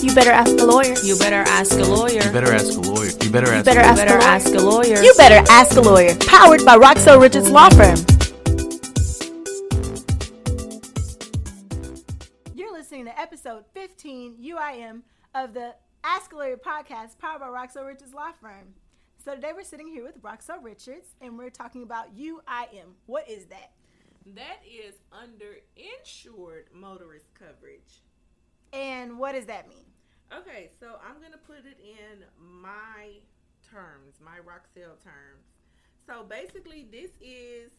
You better ask a lawyer. You better ask a lawyer. You better ask a lawyer. You better ask. better You ask better a lawyer. ask a lawyer. You better ask a lawyer. Powered by Roxell Richards Law Firm. You're listening to episode 15 UIM of the Ask a Lawyer podcast powered by Roxell Richards Law Firm. So today we're sitting here with Roxell Richards and we're talking about UIM. What is that? That is underinsured motorist coverage. And what does that mean? Okay, so I'm going to put it in my terms, my Roxell terms. So basically, this is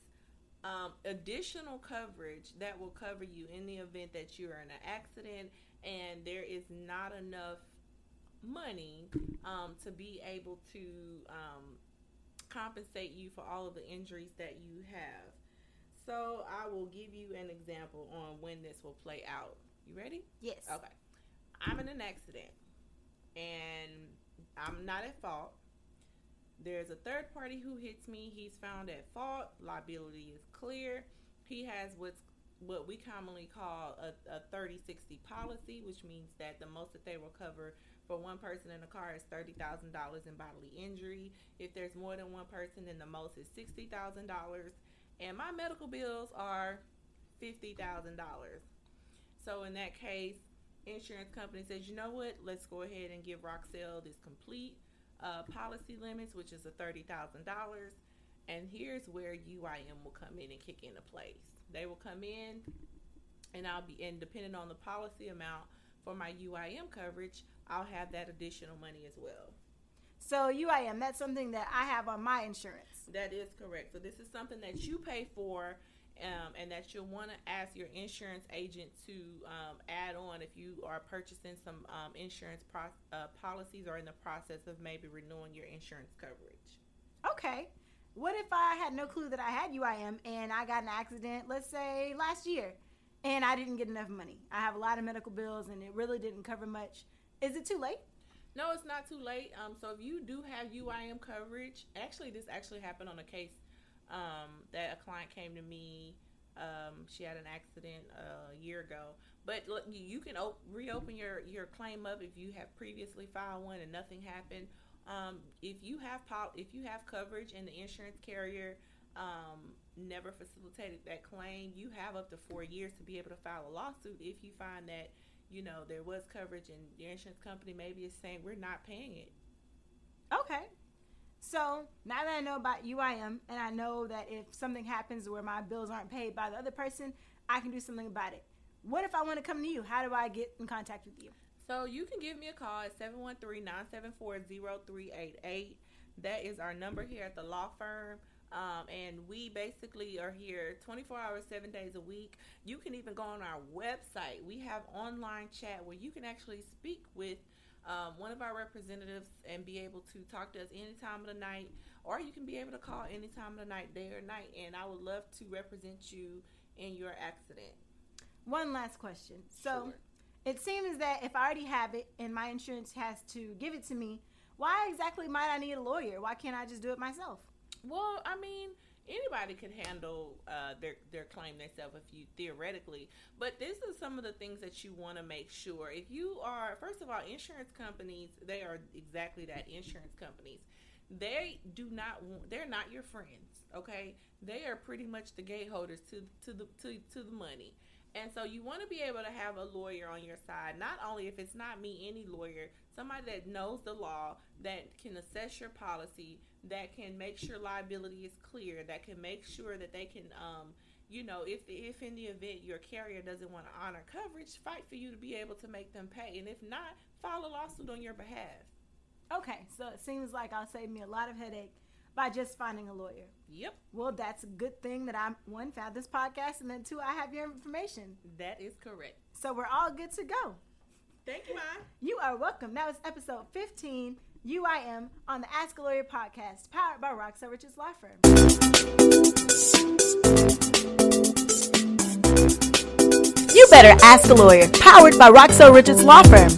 um, additional coverage that will cover you in the event that you're in an accident and there is not enough money um, to be able to um, compensate you for all of the injuries that you have. So I will give you an example on when this will play out. You ready? Yes. Okay. I'm in an accident and I'm not at fault. There's a third party who hits me. He's found at fault. Liability is clear. He has what's what we commonly call a, a 30-60 policy, which means that the most that they will cover for one person in a car is $30,000 in bodily injury. If there's more than one person, then the most is $60,000. And my medical bills are $50,000. So in that case, insurance company says, you know what? Let's go ahead and give Roxell this complete uh, policy limits, which is a thirty thousand dollars. And here's where UIM will come in and kick into place. They will come in, and I'll be and depending on the policy amount for my UIM coverage, I'll have that additional money as well. So UIM, that's something that I have on my insurance. That is correct. So this is something that you pay for, um, and that you'll want to ask your insurance agent to um, add on if you are purchasing some um, insurance pro- uh, policies or in the process of maybe renewing your insurance coverage. Okay. What if I had no clue that I had UIM and I got an accident, let's say last year, and I didn't get enough money? I have a lot of medical bills and it really didn't cover much. Is it too late? No, it's not too late. Um, so if you do have UIM coverage, actually, this actually happened on a case um, that a client came to me. Um, she had an accident a year ago, but look, you- you can op- reopen your your claim up if you have previously filed one and nothing happened. Um, if you have pol- if you have coverage and the insurance carrier um, never facilitated that claim, you have up to four years to be able to file a lawsuit if you find that you know there was coverage and the insurance company maybe is saying we're not paying it. Okay. So now that I know about UIM and I know that if something happens where my bills aren't paid by the other person, I can do something about it. What if I want to come to you? How do I get in contact with you? So you can give me a call at 713-974-0388. That is our number here at the law firm. Um, and we basically are here 24 hours, seven days a week. You can even go on our website. We have online chat where you can actually speak with um, one of our representatives and be able to talk to us any time of the night, or you can be able to call any time of the night, day or night. And I would love to represent you in your accident. One last question. So Sure. it seems that if I already have it and my insurance has to give it to me, why exactly might I need a lawyer? Why can't I just do it myself? Well, I mean, anybody could handle uh, their their claim themselves if you theoretically. But this is some of the things that you want to make sure. If you are, first of all, insurance companies, they are exactly that. Insurance companies, they do not want. They're not your friends. Okay, they are pretty much the gateholders to to the to, to the money. And so you want to be able to have a lawyer on your side. Not only if it's not me, any lawyer, somebody that knows the law, that can assess your policy, that can make sure liability is clear, that can make sure that they can, um, you know, if if in the event your carrier doesn't want to honor coverage, fight for you to be able to make them pay. And if not, file a lawsuit on your behalf. Okay, so it seems like I'll save me a lot of headache by just finding a lawyer. Yep, Well, that's a good thing that I one found this podcast, and then two, I have your information. that is correct. So we're all good to go. Thank you, Mom. You are welcome. That was episode 15, UIM, on the Ask a Lawyer podcast, powered by Roxell Richards Law Firm. You better ask a lawyer, powered by Roxell Richards Law Firm.